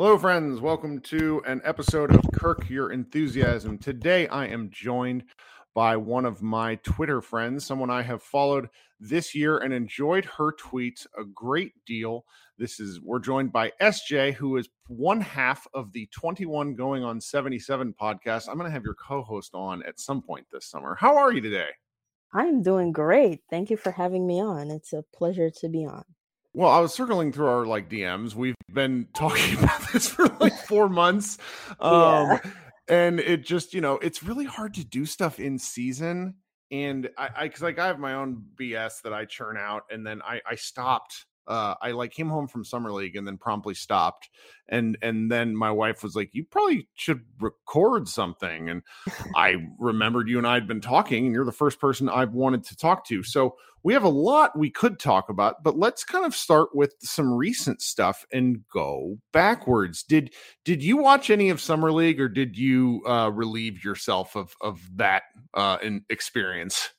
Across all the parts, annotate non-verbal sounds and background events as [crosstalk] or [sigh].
Hello, friends. Welcome to an episode of Kirk Your Enthusiasm. Today, I am joined by one of my Twitter friends, someone I have followed this year and enjoyed her tweets a great deal. This is, we're joined by SJ, who is one half of the 21 going on 77 podcast. I'm going to have your co host on at some point this summer. How are you today? I'm doing great. Thank you for having me on. It's a pleasure to be on. Well, I was circling through our like DMs. We've been [laughs] talking about this for like four months. Um, yeah. and it just, you know, it's really hard to do stuff in season. And I, I cause like I have my own BS that I churn out and then I, I stopped uh, I like came home from summer league and then promptly stopped. And and then my wife was like, "You probably should record something." And I remembered you and I had been talking, and you're the first person I've wanted to talk to. So we have a lot we could talk about, but let's kind of start with some recent stuff and go backwards. Did did you watch any of summer league, or did you uh, relieve yourself of of that uh, experience?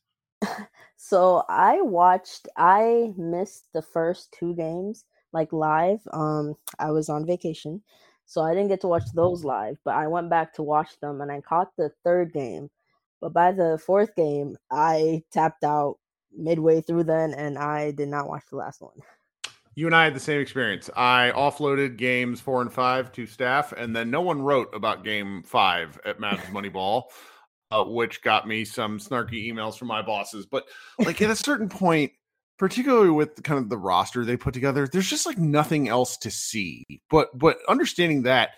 [laughs] So I watched I missed the first two games like live. Um I was on vacation. So I didn't get to watch those live, but I went back to watch them and I caught the third game. But by the fourth game, I tapped out midway through then and I did not watch the last one. You and I had the same experience. I offloaded games four and five to staff, and then no one wrote about game five at Mavs Moneyball uh, which got me some snarky emails from my bosses. But like at a certain point, particularly with kind of the roster they put together, there's just like nothing else to see. But but understanding that,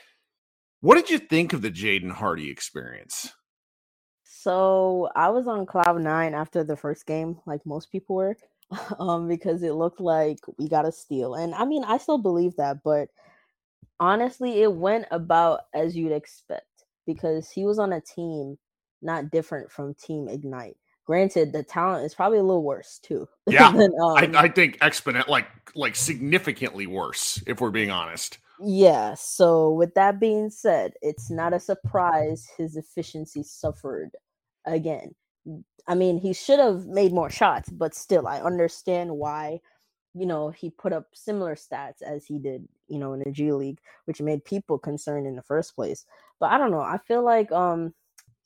what did you think of the Jaden Hardy experience? So I was on cloud nine after the first game, like most people were, [laughs] um, because it looked like we got a steal. And I mean, I still believe that, but honestly, it went about as you'd expect because he was on a team not different from Team Ignite. Granted, the talent is probably a little worse too. [laughs] Yeah, than, um, I, I think exponent like like significantly worse, if we're being honest. Yeah. So with that being said, it's not a surprise his efficiency suffered again. I mean, he should have made more shots, but still, I understand why. You know, he put up similar stats as he did, you know, in the G League, which made people concerned in the first place. But I don't know. I feel like um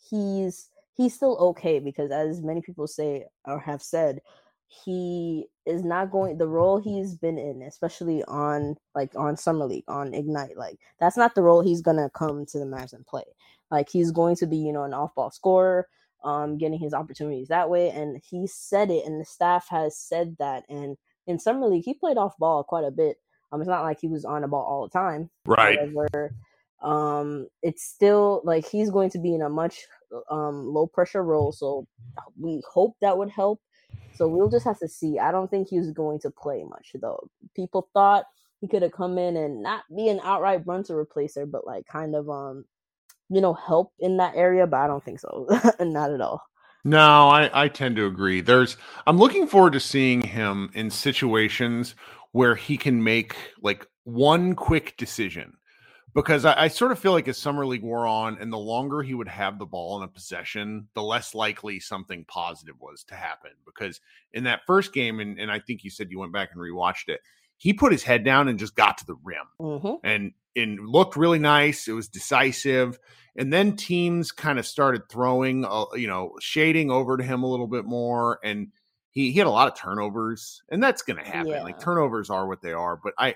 he's he's still okay because as many people say or have said he is not going the role he's been in especially on like on summer league on ignite like that's not the role he's gonna come to the Mavs and play. Like he's going to be you know an off-ball scorer um getting his opportunities that way and he said it and the staff has said that and in summer league he played off ball quite a bit. Um it's not like he was on the ball all the time right. However, um it's still like he's going to be in a much um low pressure role so we hope that would help so we'll just have to see i don't think he's going to play much though people thought he could have come in and not be an outright Brunson replacer, but like kind of um, you know, help in that area. But I don't think so, [laughs] not at all. No, I, I tend to agree. There's I'm looking forward to seeing him in situations where he can make like one quick decision. Because I, I sort of feel like as summer league wore on, and the longer he would have the ball in a possession, the less likely something positive was to happen. Because in that first game, and, and I think you said you went back and rewatched it, he put his head down and just got to the rim Mhm. and and looked really nice. It was decisive, and then teams kind of started throwing, uh, you know, shading over to him a little bit more, and he, he had a lot of turnovers, and that's going to happen. Like turnovers are what they are. But I,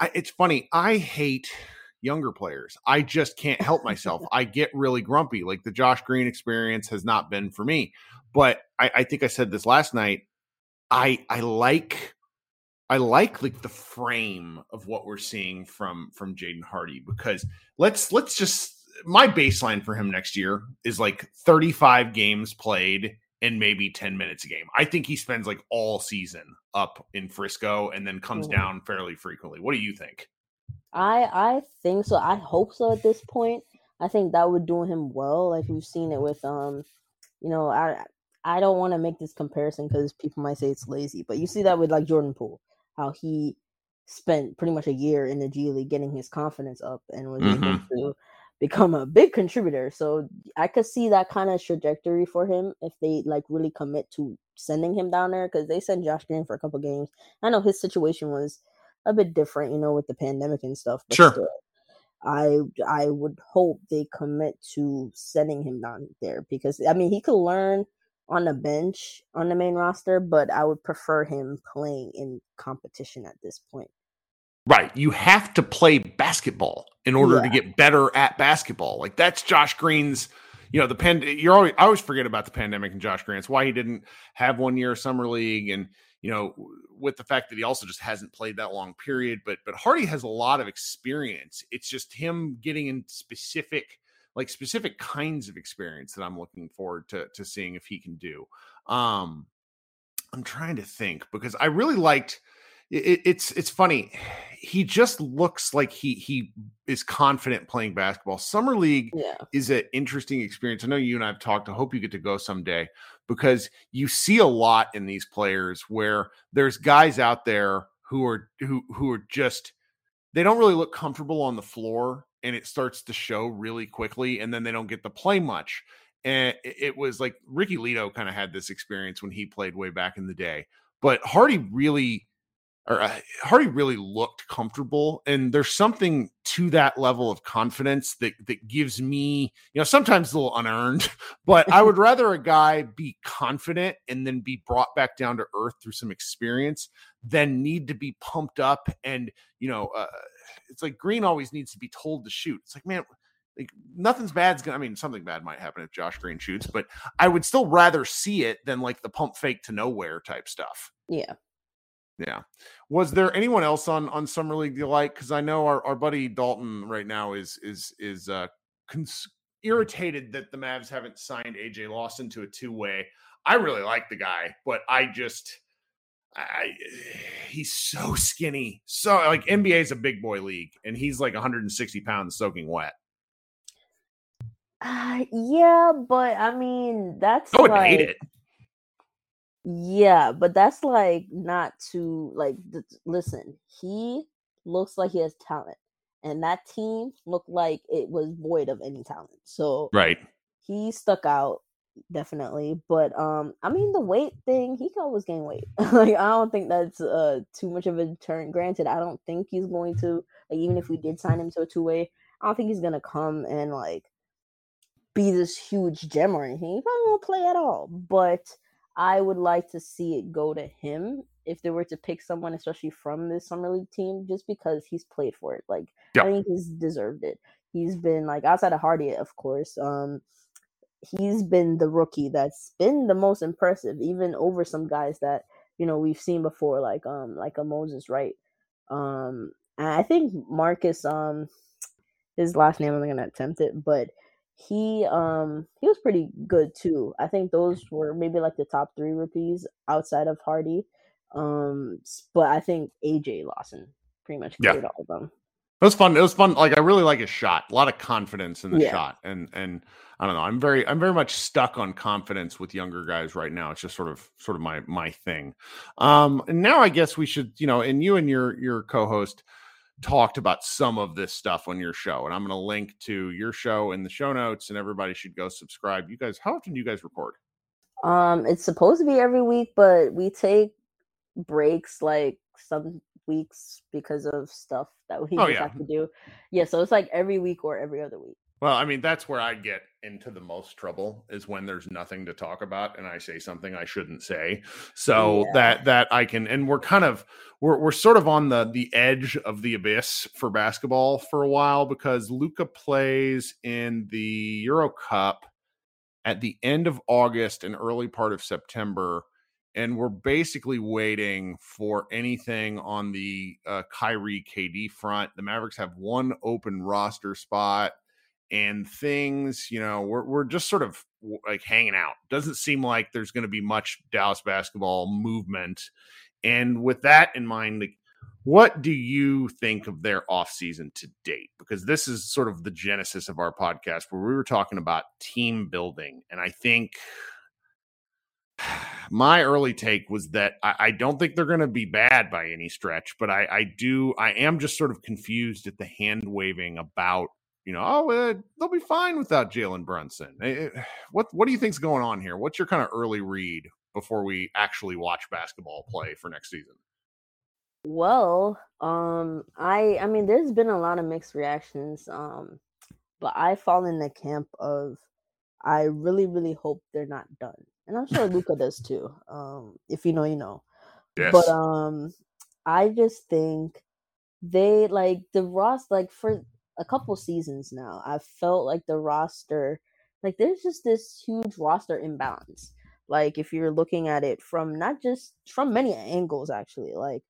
I, it's funny. I hate younger players. I just can't help myself. [laughs] I get really grumpy. Like the Josh Green experience has not been for me. But I, I think I said this last night. I I like I like like the frame of what we're seeing from from Jaden Hardy because let's let's just my baseline for him next year is like 35 games played and maybe 10 minutes a game. I think he spends like all season up in Frisco and then comes Mhm. down fairly frequently. What do you think? I I think so. I hope so at this point. I think that would do him well. Like we've seen it with um, you know, I I don't want to make this comparison because people might say it's lazy, but you see that with like Jordan Poole, how he spent pretty much a year in the G League getting his confidence up and was able Mhm. to become a big contributor. So I could see that kind of trajectory for him if they like really commit to sending him down there because they sent Josh Green for a couple games. I know his situation was a bit different, you know, with the pandemic and stuff. But Sure. still, I I would hope they commit to sending him down there because I mean he could learn on the bench on the main roster, but I would prefer him playing in competition at this point. Right. You have to play basketball in order to get better at basketball. Like that's Josh Green's, you know, the pen you're always I always forget about the pandemic and Josh Green. It's why he didn't have one year of summer league and you know, with the fact that he also just hasn't played that long period, but but Hardy has a lot of experience. It's just him getting in specific like specific kinds of experience that I'm looking forward to to seeing if he can do. Um I'm trying to think because I really liked it, it's it's funny. He just looks like he he is confident playing basketball. Summer league Yeah. is an interesting experience. I know you and I've talked. I hope you get to go someday because you see a lot in these players where there's guys out there who are who who are just they don't really look comfortable on the floor and it starts to show really quickly and then they don't get to play much. And it it was like Ricky Ledo kind of had this experience when he played way back in the day. But Hardy really or uh, Hardy really looked comfortable, and there's something to that level of confidence that that gives me, you know, sometimes a little unearned, [laughs] but I would rather a guy be confident and then be brought back down to earth through some experience than need to be pumped up and you know, uh, it's like Green always needs to be told to shoot. It's like man. Like nothing's bad's gonna. I mean, something bad might happen if Josh Green shoots, but I would still rather see it than like the pump fake to nowhere type stuff. Yeah. Yeah. Was there anyone else on on summer league you like? Because I know our, our buddy Dalton right now is is is uh cons- irritated that the Mavs haven't signed AJ Lawson to a two way. I really like the guy, but I just I [sighs] he's so skinny. So like NBA is a big boy league, and he's like 160 pounds soaking wet. Uh, yeah, but I mean that's I would like hate it. Yeah, but that's like not to like th- listen. He looks like he has talent, and that team looked like it was void of any talent. So Right. he stuck out definitely. But um, I mean the weight thing, he can always gain weight. [laughs] like I don't think that's uh too much of a deterrent. Granted, I don't think he's going to like even if we did sign him to a two way, I don't think he's gonna come and like be this huge gem or anything. He probably won't play at all. But I would like to see it go to him if they were to pick someone, especially from this summer league team, just because he's played for it. Like Yeah. I think he's deserved it. He's been like outside of Hardy, of course. Um, he's been the rookie that's been the most impressive, even over some guys that you know we've seen before, like um like a Moses Wright. Um, and I think Marcus um his last name I'm gonna attempt it, but he um he was pretty good too. I think those were maybe like the top three rookies outside of Hardy. Um, but I think AJ Lawson pretty much Yeah. cleared all of them. It was fun. It was fun. Like I really like his shot. A lot of confidence in the Yeah. shot. And and I don't know. I'm very I'm very much stuck on confidence with younger guys right now. It's just sort of sort of my my thing. Um and now I guess we should, you know, and you and your your co-host talked about some of this stuff on your show. And I'm gonna link to your show in the show notes and everybody should go subscribe. You guys, how often do you guys record? Um, it's supposed to be every week, but we take breaks like some weeks because of stuff that we Oh, yeah. have to do. Yeah, so it's like every week or every other week. Well, I mean, that's where I get into the most trouble is when there's nothing to talk about and I say something I shouldn't say. So Yeah. that that I can and we're kind of we're we're sort of on the the edge of the abyss for basketball for a while because Luka plays in the Euro Cup at the end of August and early part of September and we're basically waiting for anything on the uh, Kyrie KD front. The Mavericks have one open roster spot and things, you know, we're we're just sort of like hanging out. Doesn't seem like there's going to be much Dallas basketball movement. And with that in mind, like what do you think of their offseason to date? Because this is sort of the genesis of our podcast where we were talking about team building. And I think [sighs] my early take was that I, I don't think they're going to be bad by any stretch, but I, I do, I am just sort of confused at the hand waving about, you know, oh, uh, they'll be fine without Jalen Brunson. Eh, eh, [sighs] What, what do you think's going on here? What's your kind of early read before we actually watch basketball play for next season? Well, um, I I mean, there's been a lot of mixed reactions. Um, but I fall in the camp of I really, really hope they're not done, and I'm sure Luka [laughs] does too. Um, if you know, you know. Yes. But um, I just think they like the Ross like for a couple seasons now. I've felt like the roster, like there's just this huge roster imbalance. Like if you're looking at it from not just from many angles, actually, like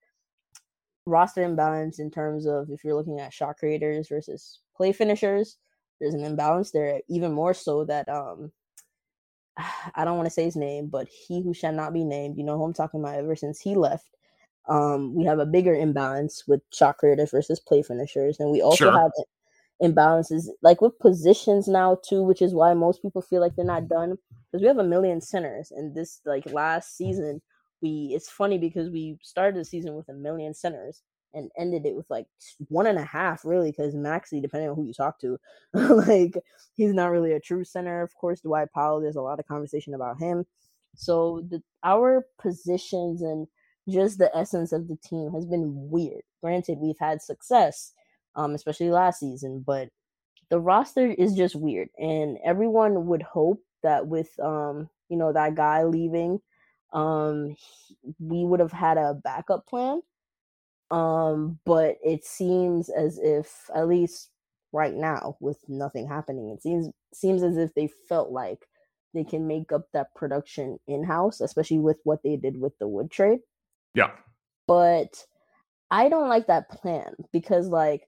roster imbalance in terms of if you're looking at shot creators versus play finishers, there's an imbalance there. Even more so that um, [sighs] I don't want to say his name, but he who shall not be named, you know who I'm talking about. Ever since he left, um, we have a bigger imbalance with shot creators versus play finishers, and we also Sure. have imbalances like with positions now too, which is why most people feel like they're not done because we have a million centers, and this like last season we it's funny because we started the season with a million centers and ended it with like one and a half really because Maxi, depending on who you talk to, [laughs] like he's not really a true center. Of course, Dwight Powell, there's a lot of conversation about him. So the our positions and just the essence of the team has been weird. Granted, we've had success, um, especially last season, but the roster is just weird. And everyone would hope that with um, you know, that guy leaving, um, he- we would have had a backup plan. Um, but it seems as if at least right now, with nothing happening, it seems seems as if they felt like they can make up that production in house, especially with what they did with the wood trade. Yeah. But I don't like that plan because, like,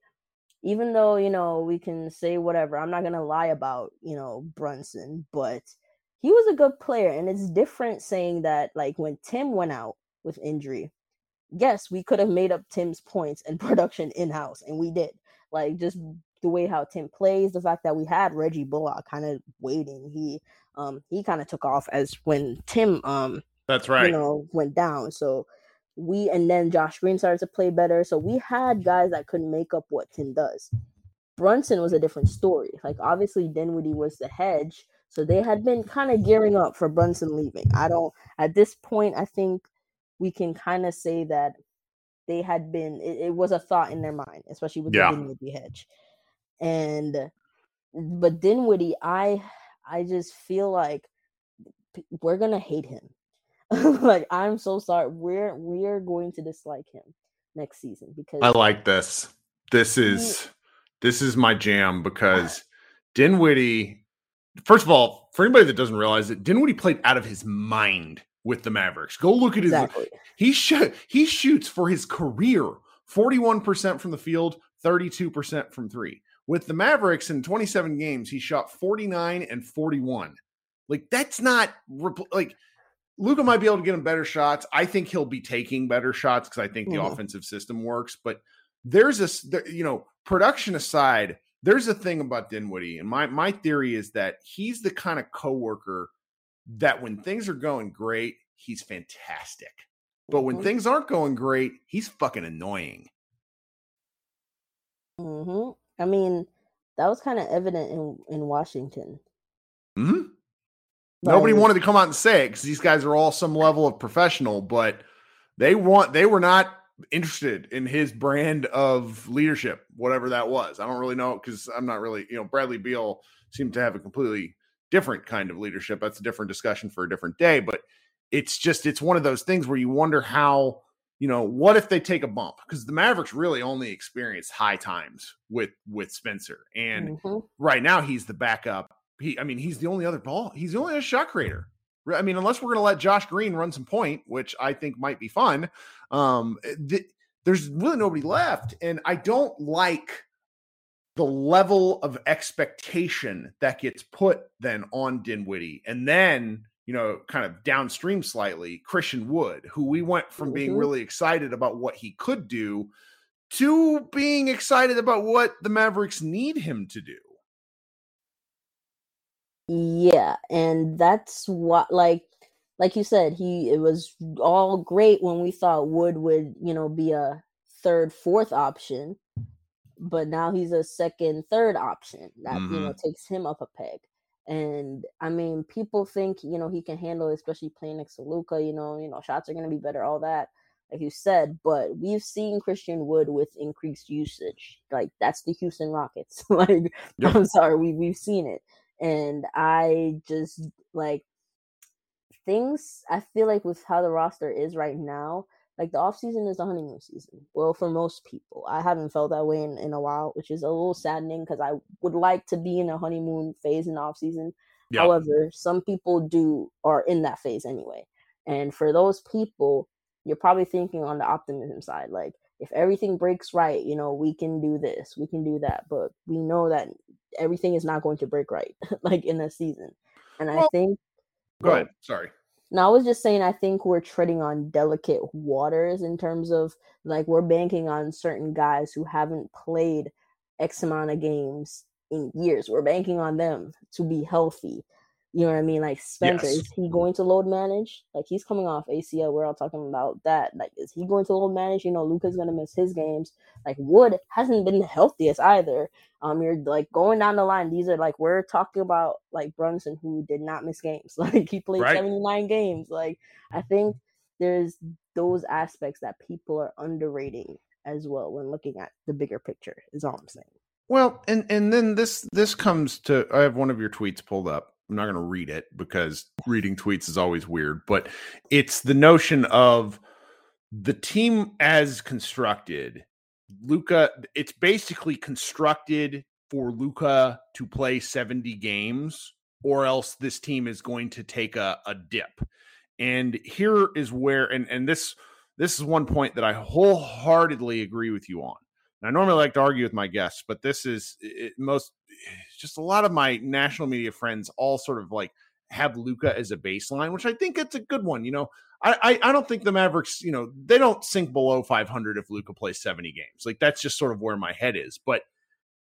even though you know we can say whatever, I'm not gonna lie about you know Brunson, but he was a good player, and it's different saying that like when Tim went out with injury. Yes, we could have made up Tim's points and [laughs] production in house, and we did. Like just the way how Tim plays, the fact that we had Reggie Bullock kind of waiting. He um he kind of took off as when Tim um That's right. you know went down. So we and then Josh Green started to play better. So we had guys that could make up what Tim does. Brunson was a different story. Like obviously Dinwiddie was the hedge, so they had been kind of gearing up for Brunson leaving. I don't at this point I think we can kind of say that they had been it, it was a thought in their mind, especially with Yeah. the Dinwiddie hedge. And but Dinwiddie, I I just feel like we're gonna hate him. [laughs] like I'm so sorry. We're we're going to dislike him next season because I like this. This is this is my jam because [sighs] Dinwiddie. First of all, for anybody that doesn't realize it, Dinwiddie played out of his mind with the Mavericks. Go look at his. exactly. He sh- he shoots for his career forty one percent from the field, thirty two percent from three. With the Mavericks in twenty seven games, he shot forty nine and forty one. Like that's not like Luka might be able to get him better shots. I think he'll be taking better shots because I think the Mhm. offensive system works. But there's a there, you know production aside, there's a thing about Dinwiddie, and my my theory is that he's the kind of coworker that when things are going great, he's fantastic. But when mm-hmm. things aren't going great, he's fucking annoying. hmm I mean, that was kind of evident in in Washington. Hmm. Nobody wanted to come out and say it because these guys are all some level of professional, but they want they were not interested in his brand of leadership, whatever that was. I don't really know because I'm not really, you know, Bradley Beal seemed to have a completely different kind of leadership. That's a different discussion for a different day, but it's just it's one of those things where you wonder how you know what if they take a bump because the mavericks really only experienced high times with with spencer and mm-hmm. right now he's the backup he i mean he's the only other ball he's the only other shot creator i mean unless we're going to let josh green run some point which i think might be fun um eh, th- there's really nobody left and i don't like the level of expectation that gets put then on dinwiddie and then you know, kind of downstream slightly, Christian Wood, who we went from being mm-hmm. really excited about what he could do to being excited about what the Mavericks need him to do. Yeah, and that's what like like you said, he it was all great when we thought Wood would, you know, be a third, fourth option, but now he's a second, third option that mm-hmm. you know mm-hmm. takes him up a peg. And I mean, people think you know he can handle, it, especially playing next to Luka, You know, you know shots are going to be better, all that, like you said. But we've seen Christian Wood with increased usage. Like that's the Houston Rockets. [laughs] like yep. I'm sorry, we we've seen it, and I just like things. I feel like with how the roster is right now, like the off season is the honeymoon season. Well, for most people, I haven't felt that way in, in a while, which is a little saddening because I would like to be in a honeymoon phase in the off season. Yep. However, some people do are in that phase anyway. And for those people, you're probably thinking on the optimism side, like if everything breaks right, you know, we can do this, we can do that. But we know that everything is not going to break right, [laughs] like in a season. And well, I think go ahead. Sorry. Now, I was just saying, I think we're treading on delicate waters in terms of like we're banking on certain guys who haven't played X amount of games in years. We're banking on them to be healthy you know what I mean? Like Spencer, yes. is he going to load manage? Like he's coming off ACL. We're all talking about that. Like, is he going to load manage? You know, Luka's gonna miss his games. Like Wood hasn't been the healthiest either. Um, you're like going down the line. These are like we're talking about like Brunson who did not miss games. [laughs] Like he played right. 79 games. Like I think there's those aspects that people are underrating as well when looking at the bigger picture. Is all I'm saying. Well, and and then this this comes to I have one of your tweets pulled up I'm not going to read it because reading tweets is always weird, but it's the notion of the team as constructed. Luka, it's basically constructed for Luka to play 70 games, or else this team is going to take a, a dip. And here is where, and and this this is one point that I wholeheartedly agree with you on. And I normally like to argue with my guests, but this is it, most just a lot of my national media friends all sort of like have Luka as a baseline, which I think it's a good one. You know, I, I, I don't think the Mavericks, you know, they don't sink below 500 if Luka plays 70 games. Like that's just sort of where my head is. But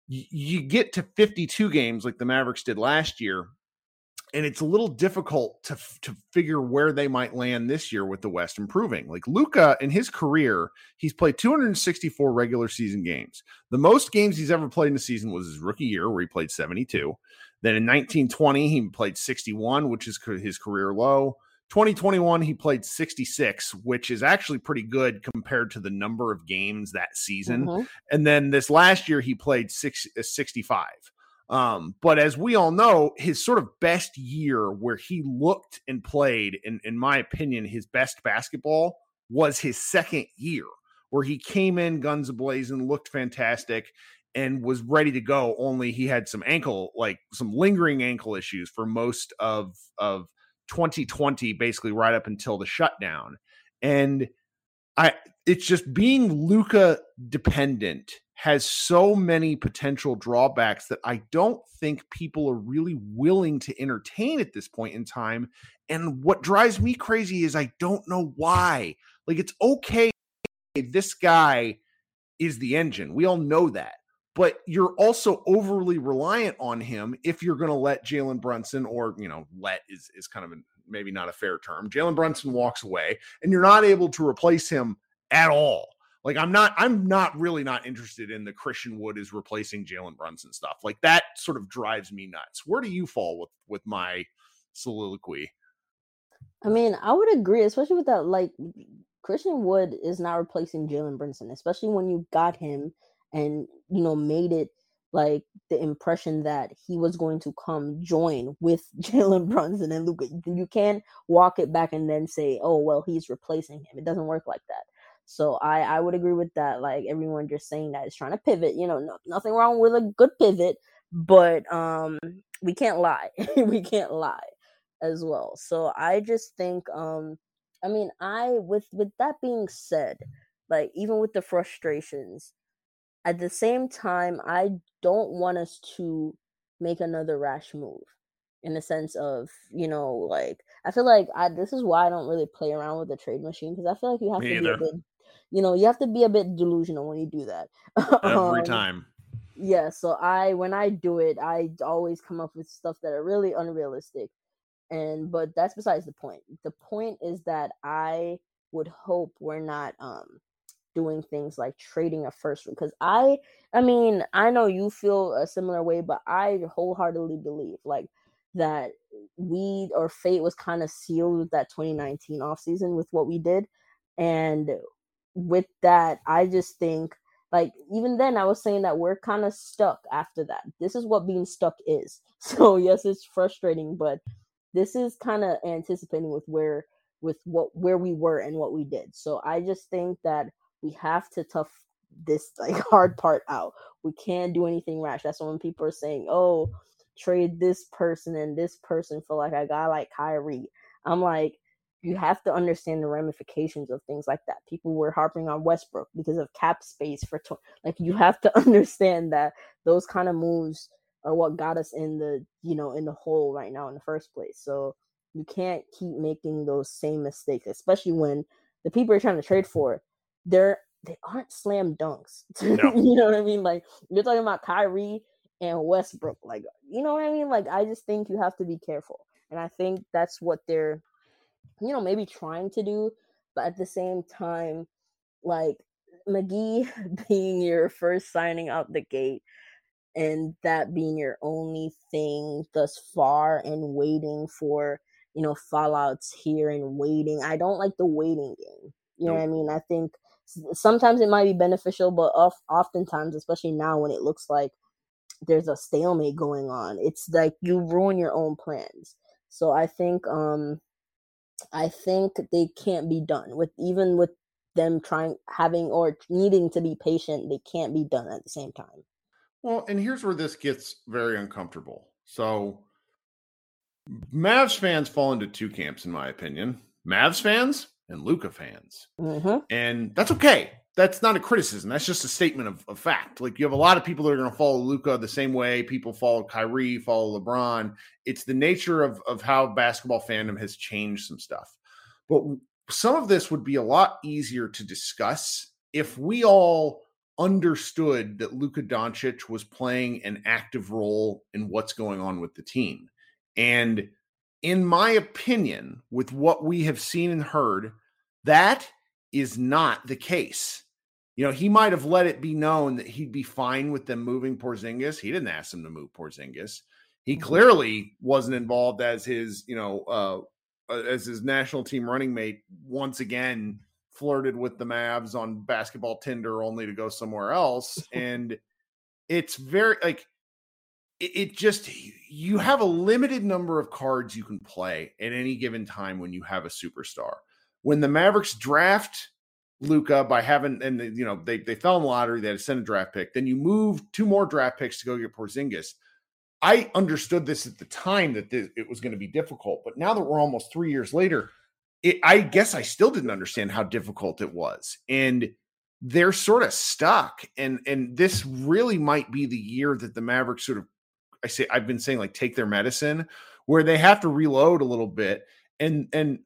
y- you get to 52 games like the Mavericks did last year, and it's a little difficult to to figure where they might land this year with the West improving. Like Luka in his career, he's played 264 regular season games. The most games he's ever played in a season was his rookie year, where he played 72. Then in 1920, he played 61, which is his career low. 2021, he played 66, which is actually pretty good compared to the number of games that season. Mm-hmm. And then this last year, he played six, uh, 65. Um, but as we all know, his sort of best year where he looked and played, in, in my opinion, his best basketball was his second year, where he came in guns ablazing, looked fantastic, and was ready to go. Only he had some ankle, like some lingering ankle issues for most of of 2020, basically right up until the shutdown. And I it's just being Luka dependent has so many potential drawbacks that I don't think people are really willing to entertain at this point in time. And what drives me crazy is I don't know why. Like, it's okay. This guy is the engine. We all know that. But you're also overly reliant on him if you're going to let Jalen Brunson, or, you know, let is, is kind of a, maybe not a fair term. Jalen Brunson walks away and you're not able to replace him at all. Like I'm not, I'm not really not interested in the Christian Wood is replacing Jalen Brunson stuff. Like that sort of drives me nuts. Where do you fall with with my soliloquy? I mean, I would agree, especially with that. Like Christian Wood is not replacing Jalen Brunson, especially when you got him and you know made it like the impression that he was going to come join with [laughs] Jalen Brunson and Luka. You can't walk it back and then say, "Oh, well, he's replacing him." It doesn't work like that. So I I would agree with that. Like everyone just saying that is trying to pivot. You know, no, nothing wrong with a good pivot, but um, we can't lie. [laughs] we can't lie as well. So I just think um I mean, I with with that being said, like even with the frustrations, at the same time, I don't want us to make another rash move in the sense of, you know, like I feel like I this is why I don't really play around with the trade machine because I feel like you have Me to either. be a bit you know, you have to be a bit delusional when you do that. [laughs] Every um, time. Yeah, so I when I do it, I always come up with stuff that are really unrealistic and but that's besides the point the point is that i would hope we're not um doing things like trading a first because i i mean i know you feel a similar way but i wholeheartedly believe like that we or fate was kind of sealed with that 2019 offseason with what we did and with that i just think like even then i was saying that we're kind of stuck after that this is what being stuck is [laughs] so yes it's frustrating but this is kind of anticipating with where with what where we were and what we did. So I just think that we have to tough this [laughs] like hard part out. We can't do anything rash. That's when people are saying, "Oh, trade this person and this person for like a guy like Kyrie." I'm like, you have to understand the ramifications of things like that. People were harping on Westbrook because of cap space for tw- like you have to [laughs] understand that those kind of moves are what got us in the you know in the hole right now in the first place. So you can't keep making those same mistakes, especially when the people you're trying to trade for, they're they aren't slam dunks. [laughs] No. you know what I mean? Like you're talking about Kyrie and Westbrook. Like you know what I mean? Like I just think you have to be careful, and I think that's what they're, you know, maybe trying to do, but at the same time, like McGee [laughs] being your first signing out the gate and that being your only thing thus far and waiting for you know fallouts here and waiting. I don't like the waiting game. You know what i mean? I think sometimes it might be beneficial but oftentimes especially now when it looks like there's a stalemate going on it's like you ruin your own plans. So i think um i think they can't be done with even with them trying having or needing to be patient they can't be done at the same time well, and here's where this gets very uncomfortable. So, Mavs fans fall into two camps, in my opinion Mavs fans and Luca fans. Mm-hmm. And that's okay. That's not a criticism. That's just a statement of, of fact. Like you have a lot of people that are going to follow Luka the same way people follow Kyrie, follow LeBron. It's the nature of, of how basketball fandom has changed some stuff. But some of this would be a lot easier to discuss if we all understood that Luka Doncic was playing an active role in what's going on with the team. And in my opinion, with what we have seen and heard, that is not the case. You know, he might have let it be known that he'd be fine with them moving Porzingis. He didn't ask them to move Porzingis. He mm-hmm. clearly wasn't involved as his, you know, uh, as his national team running mate once again flirted with the Mavs on basketball Tinder only to go somewhere else. [laughs] and it's very like it, it, just you have a limited number of cards you can play at any given time when you have a superstar. When the Mavericks draft Luka by having and you know they they fell in the lottery, they had to send a draft pick. Then you move two more draft picks to go get Porzingis. I understood this at the time that this, it was going to be difficult, but now that we're almost three years later, it, I guess I still didn't understand how difficult it was. And they're sort of stuck. And and this really might be the year that the Mavericks sort of I say I've been saying like take their medicine where they have to reload a little bit. And and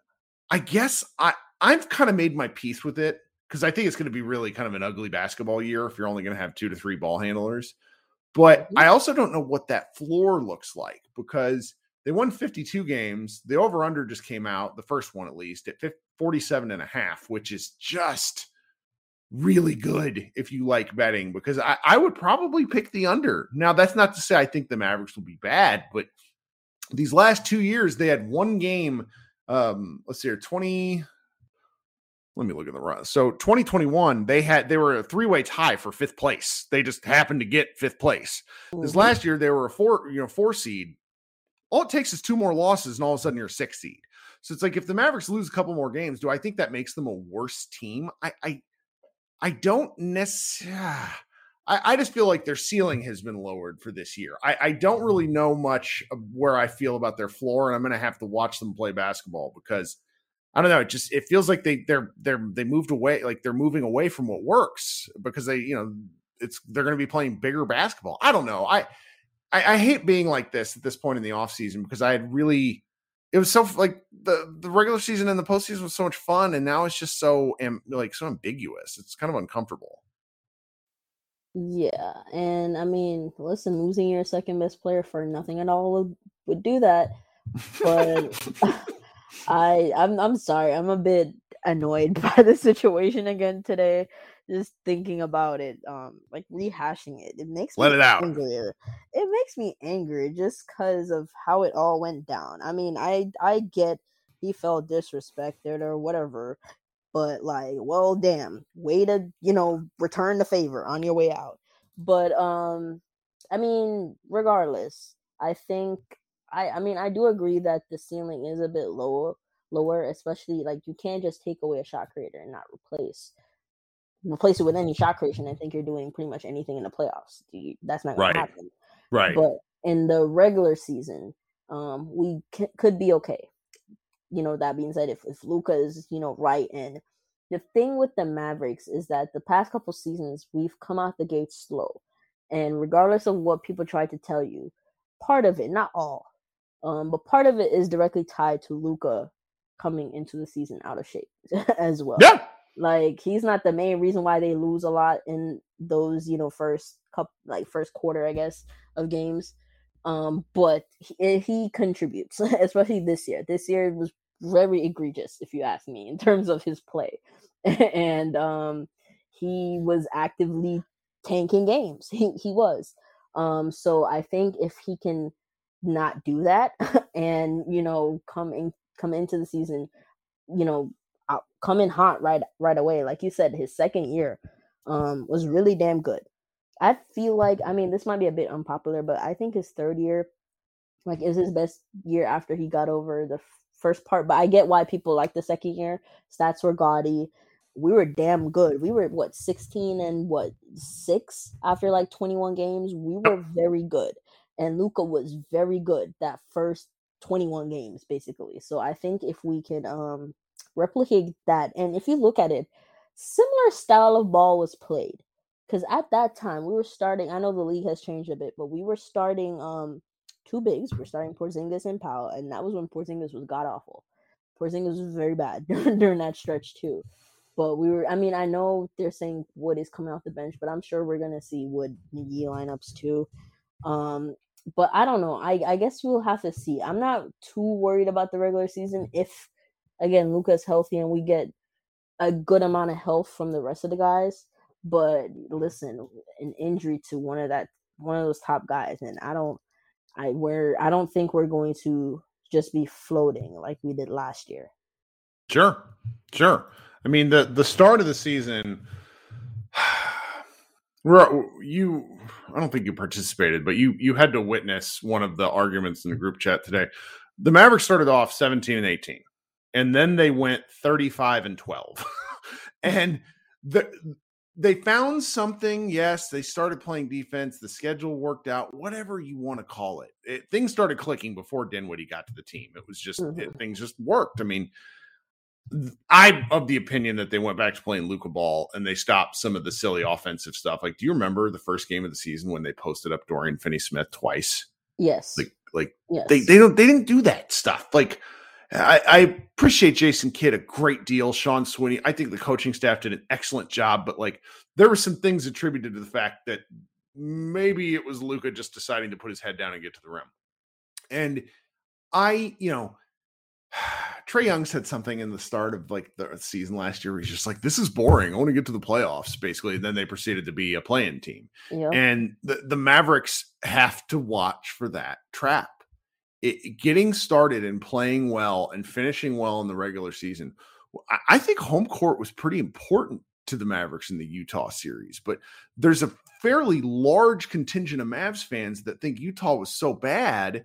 I guess I I've kind of made my peace with it because I think it's going to be really kind of an ugly basketball year if you're only going to have two to three ball handlers. But Mm-hmm. I also don't know what that floor looks like because they won 52 games. The over under just came out, the first one at least, at 47 and a half, which is just really good if you like betting because I, I would probably pick the under. Now, that's not to say I think the Mavericks will be bad, but these last two years, they had one game. Um, let's see here, 20. Let me look at the run. So 2021, they had they were a three-way tie for fifth place. They just happened to get fifth place. This Mhm. last year, they were a four, you know, four seed. All it takes is two more losses, and all of a sudden you're a six seed. So it's like if the Mavericks lose a couple more games, do I think that makes them a worse team? I I, I don't necessarily. [sighs] I, I just feel like their ceiling has been lowered for this year. I, I don't really know much of where I feel about their floor, and I'm going to have to watch them play basketball because I don't know. It just it feels like they they're they're they moved away, like they're moving away from what works because they you know it's they're going to be playing bigger basketball. I don't know. I, I I hate being like this at this point in the off season because I had really it was so like the the regular season and the postseason was so much fun, and now it's just so am, like so ambiguous. It's kind of uncomfortable. Yeah, and I mean, listen, losing your second best player for nothing at all would, would do that. But [laughs] [laughs] [laughs] I, I'm, I'm sorry, I'm a bit annoyed [laughs] by the situation again today. Just thinking about it, um, like rehashing it, it makes Let me it out. angrier. It makes me angry just because of how it all went down. I mean, I, I get he felt disrespected or whatever, but like, well, damn, way to you know return the favor on your way out. But um, I mean, regardless, I think I I mean I do agree that the ceiling is a bit lower lower, especially like you can't just take away a shot creator and not replace replace it with any shot creation. I think you're doing pretty much anything in the playoffs. You- That's not going Right. to happen. Right. But in the regular season, um, we c- could be okay. You know, that being said, if if Luka is you know right, and the thing with the Mavericks is that the past couple seasons we've come out the gate slow, and regardless of what people try to tell you, part of it, not all, um, but part of it is directly tied to Luka coming into the season out of shape [laughs] as well. yeah. Like he's not the main reason why they lose a lot in those, you know, first cup like first quarter, I guess, of games. Um, but he, eh, he contributes, [laughs] especially this year. This year was very egregious, if you ask me, in terms of his play, [laughs] and um, he was actively tanking games. He he was. Um, so I think if he can not do that [laughs] and you know come in come into the season, you know, come in hot right right away. Like you said, his second year um was really damn good. I feel like I mean this might be a bit unpopular, but I think his third year like is his best year after he got over the first part. But I get why people like the second year. Stats were gaudy. We were damn good. We were what 16 and what six after like 21 games. We were very good. And Luka was very good that first 21 games basically. So I think if we can um replicate that and if you look at it, similar style of ball was played. Cuz at that time we were starting, I know the league has changed a bit, but we were starting um two bigs. We're starting Porzingis and Powell, and that was when Porzingis was god awful. Porzingis was very bad [laughs] during that stretch too. But we were, I mean, I know they're saying Wood is coming off the bench, but I'm sure we're gonna see Wood McGee lineups too. Um, but I don't know. I I guess we'll have to see. I'm not too worried about the regular season if, again, Luka's healthy and we get a good amount of health from the rest of the guys. But listen, an injury to one of that one of those top guys, and I don't, I we're I don't think we're going to just be floating like we did last year. Sure, sure. I mean the the start of the season. You, I don't think you participated, but you you had to witness one of the arguments in the group chat today. The Mavericks started off seventeen and eighteen, and then they went thirty five and twelve, [laughs] and the they found something. Yes, they started playing defense. The schedule worked out. Whatever you want to call it, it things started clicking before Dinwiddie got to the team. It was just it, Mhm. things just worked. I mean, I'm of the opinion that they went back to playing Luka ball and they stopped some of the silly offensive stuff. Like, do you remember the first game of the season when they posted up Dorian Finney Smith twice? Yes. Like, like yes. they they don't they didn't do that stuff. Like, I, I, appreciate Jason Kidd a great deal. Sean Sweeney, I think the coaching staff did an excellent job, but like there were some things attributed to the fact that maybe it was Luka just deciding to put his head down and get to the rim. And I, you know, [sighs] Trae Young said something in the start of like the season last year. he's just like, "This is boring. I want to get to the playoffs." Basically, and then they proceeded to be a playing team, yeah. and the the Mavericks have to watch for that trap. It, getting started and playing well and finishing well in the regular season. I, I think home court was pretty important to the Mavericks in the Utah series, but there's a fairly large contingent of Mavs fans that think Utah was so bad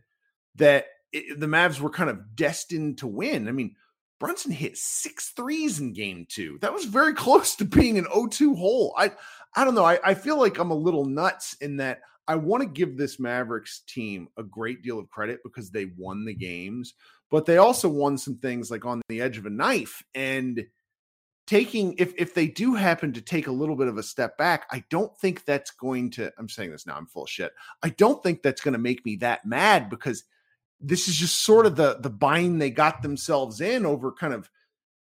that it, the Mavs were kind of destined to win. I mean, Brunson hit six threes in game two. That was very [laughs] close to being an 0-2 hole. I I don't know. I, I feel like I'm a little nuts in that I want to give this Mavericks team a great deal of credit because they won the games, but they also won some things like on the edge of a knife. And taking if if they do happen to take a little bit of a step back, I don't think that's going to I'm saying this now, I'm full shit. I don't think that's going to make me that mad because – this is just sort of the the bind they got themselves in over kind of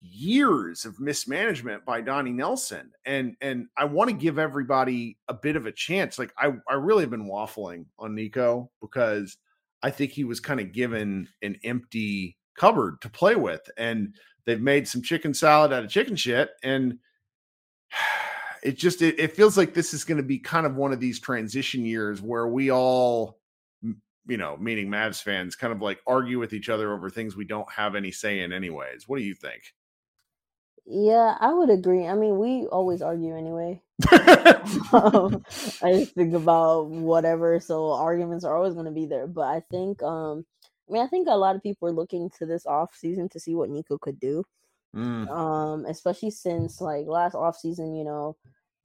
years of mismanagement by Donnie Nelson. And and I want to give everybody a bit of a chance. Like I I really have been waffling on Nico because I think he was kind of given an empty cupboard to play with and they've made some chicken salad out of chicken shit and [sighs] it just it, it feels like this is going to be kind of one of these transition years where we all you know, meaning Mavs fans, kind of like argue with each other over things we don't have any say in, anyways. What do you think? Yeah, I would agree. I mean, we always argue anyway. [laughs] [laughs] um, I just think about whatever, so arguments are always going to be there. But I think, um, I mean, I think a lot of people are looking to this off season to see what Nico could do. Mm. Um, especially since like last off season, you know,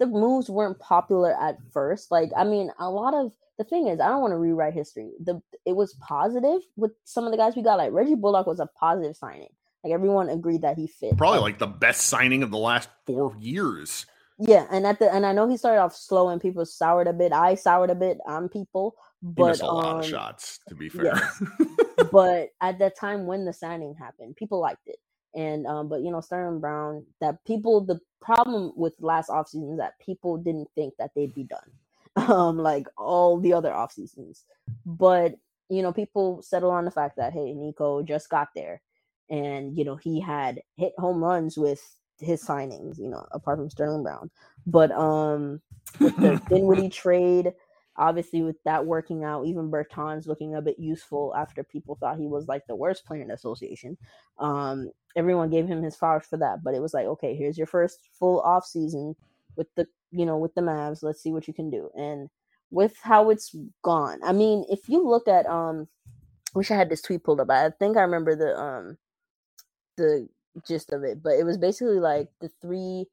the moves weren't popular at first. Like, I mean, a lot of the thing is, I don't want to rewrite history. The it was positive with some of the guys we got. Like Reggie Bullock was a positive signing. Like everyone agreed that he fit. Probably like the best signing of the last four years. Yeah, and at the and I know he started off slow and people soured a bit. I soured a bit on people, but a um, lot of um, shots. To be fair, yeah. [laughs] but at that time when the signing happened, people liked it. And um, but you know, Sterling Brown, that people the problem with last offseason is that people didn't think that they'd be done. [laughs] um, like all the other off seasons. But you know, people settle on the fact that hey, Nico just got there, and you know he had hit home runs with his signings. You know, apart from Sterling Brown, but um, with the [laughs] Dinwiddie trade, obviously with that working out, even Bertans looking a bit useful after people thought he was like the worst player in the association. Um, everyone gave him his flowers for that, but it was like, okay, here's your first full off season with the you know, with the Mavs. Let's see what you can do. And with how it's gone, I mean, if you look at um, wish I had this tweet pulled up. I think I remember the um, the gist of it, but it was basically like the three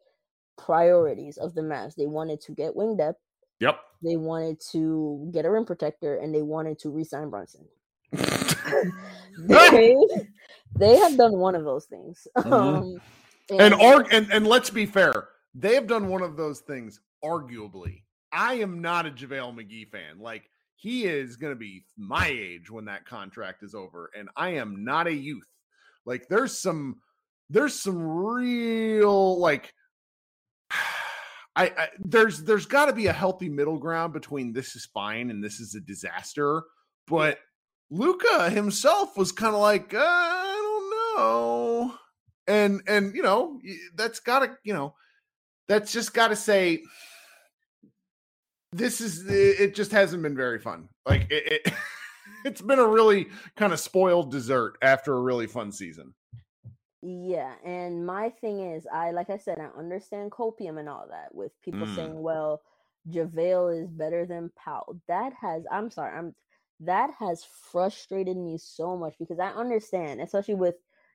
priorities of the Mavs. They wanted to get wing depth. Yep. They wanted to get a rim protector, and they wanted to resign Brunson. They, they have done one of those things. [laughs] Mm-hmm. Um, and, and, arg- and and let's be fair, they have done one of those things, arguably. I am not a JaVale McGee fan. Like, he is going to be my age when that contract is over, and I am not a youth. Like, there's some, there's some real, like, [sighs] I, I there's there's got to be a healthy middle ground between this is fine and this is a disaster. But Luka himself was kind of like, uh, I don't know, and and you know that's got to you know that's just got to say this is it just hasn't been very fun. Like it, it [laughs] it's been a really kind of spoiled dessert after a really fun season. Yeah and my thing is i like i said i understand copium and all that with people mm. saying well javale is better than powell. That has i'm sorry i'm that has frustrated me so much because i understand especially with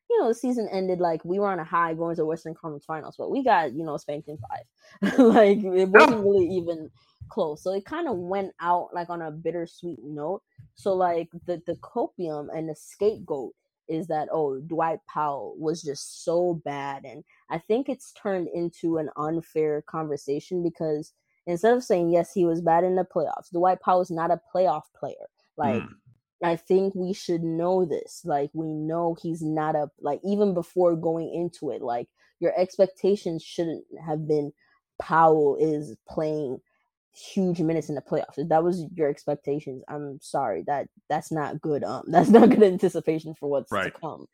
you know, the season ended like we were on a high going to Western Conference Finals, but we got, you know, spanked in five. [laughs] like it wasn't really even close. So it kind of went out like on a bittersweet note. So like the the copium and the scapegoat is that oh Dwight Powell was just so bad and I think it's turned into an unfair conversation because instead of saying yes he was bad in the playoffs Dwight Powell is not a playoff player like mm I think we should know this. Like we know he's not a like even before going into it, like your expectations shouldn't have been Powell is playing huge minutes in the playoffs. If that was your expectations, I'm sorry. That that's not good um [laughs] that's not good anticipation for what's right. to come.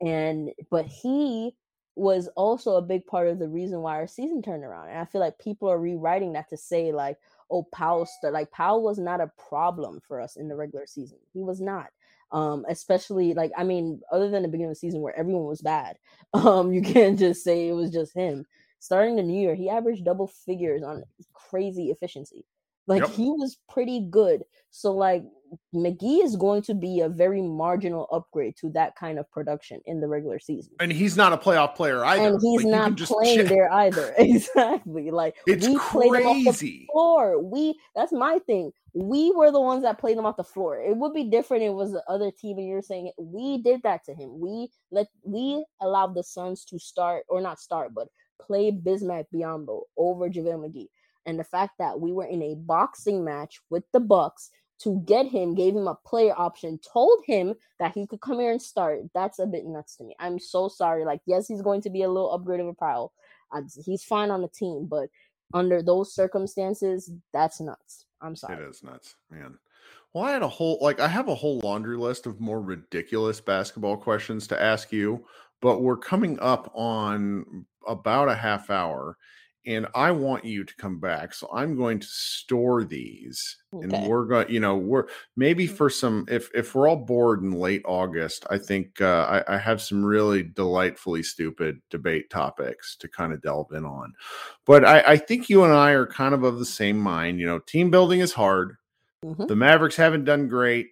And but he was also a big part of the reason why our season turned around. And I feel like people are rewriting that to say like, oh, Powell like Powell was not a problem for us in the regular season. He was not. Um, especially like I mean, other than the beginning of the season where everyone was bad. [laughs] Um, you can't just say it was just him. Starting the new year, he averaged double figures on crazy efficiency. Like yep. he was pretty good. So like McGee is going to be a very marginal upgrade to that kind of production in the regular season. And he's not a playoff player either. And he's like, not playing there either. [laughs] exactly. Like it's we crazy. played him off the floor. We that's my thing. We were the ones that played him off the floor. It would be different if it was the other team and you're saying it. We did that to him. We let we allowed the Suns to start or not start, but play Bismack Biyombo over JaVale McGee. And the fact that we were in a boxing match with the Bucks to get him, gave him a player option, told him that he could come here and start. That's a bit nuts to me. I'm so sorry. Like, yes, he's going to be a little upgrade of a Powell. Uh, he's fine on the team, but under those circumstances, that's nuts. I'm sorry. It is nuts, man. Well, I had a whole like I have a whole laundry list of more ridiculous basketball questions to ask you, but we're coming up on about a half hour and I want you to come back. So I'm going to store these, okay. and we're going. You know, we're maybe mm-hmm. for some. If if we're all bored in late August, I think uh, I, I have some really delightfully stupid debate topics to kind of delve in on. But I, I think you and I are kind of of the same mind. You know, team building is hard. Mm-hmm. The Mavericks haven't done great.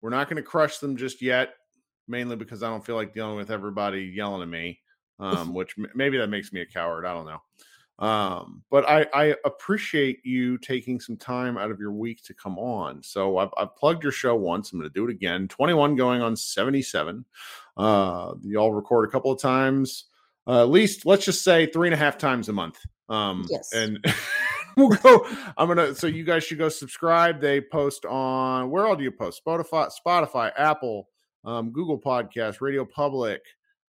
We're not going to crush them just yet, mainly because I don't feel like dealing with everybody yelling at me. [laughs] Um, which maybe that makes me a coward. I don't know. Um, but I, I appreciate you taking some time out of your week to come on. So I've, I've plugged your show once. I'm going to do it again. 21 going on 77. Uh, y'all record a couple of times, uh, at least let's just say three and a half times a month. Um, yes. And [laughs] we'll go. I'm gonna. So you guys should go subscribe. They post on where all do you post? Spotify, Spotify, Apple, um, Google Podcast, Radio Public.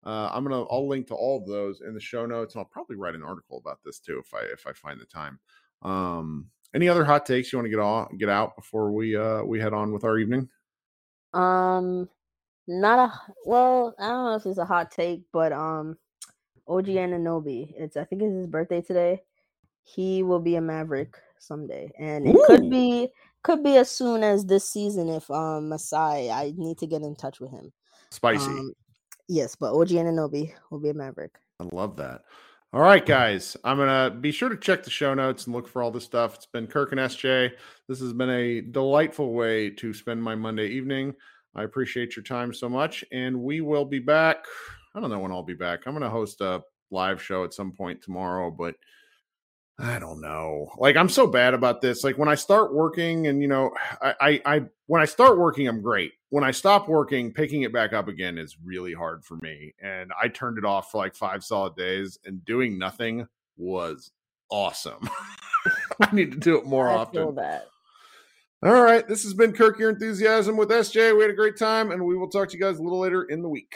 Uh, I'm gonna I'll link to all of those in the show notes, and I'll probably write an article about this too if I if I find the time. Um, any other hot takes you want to get on get out before we uh we head on with our evening? Um, not a well, I don't know if it's a hot take, but um, OG Anunoby, it's I think it's his birthday today. He will be a Maverick someday, and it Ooh. could be could be as soon as this season if um Masai. I need to get in touch with him. Spicy. Um, Yes, but OG Anunoby will be a Maverick. I love that. All right, guys. I'm gonna be sure to check the show notes and look for all this stuff. It's been Kirk and SJ. This has been a delightful way to spend my Monday evening. I appreciate your time so much, and we will be back. I don't know when I'll be back. I'm gonna host a live show at some point tomorrow, but I don't know. Like I'm so bad about this. Like when I start working, and you know, I, I, I, when I start working, I'm great. When I stop working, picking it back up again is really hard for me. And I turned it off for like five solid days, and doing nothing was awesome. [laughs] I need to do it [laughs] more I often. Feel that. All right, this has been Kirk Your Enthusiasm with SJ. We had a great time, and we will talk to you guys a little later in the week.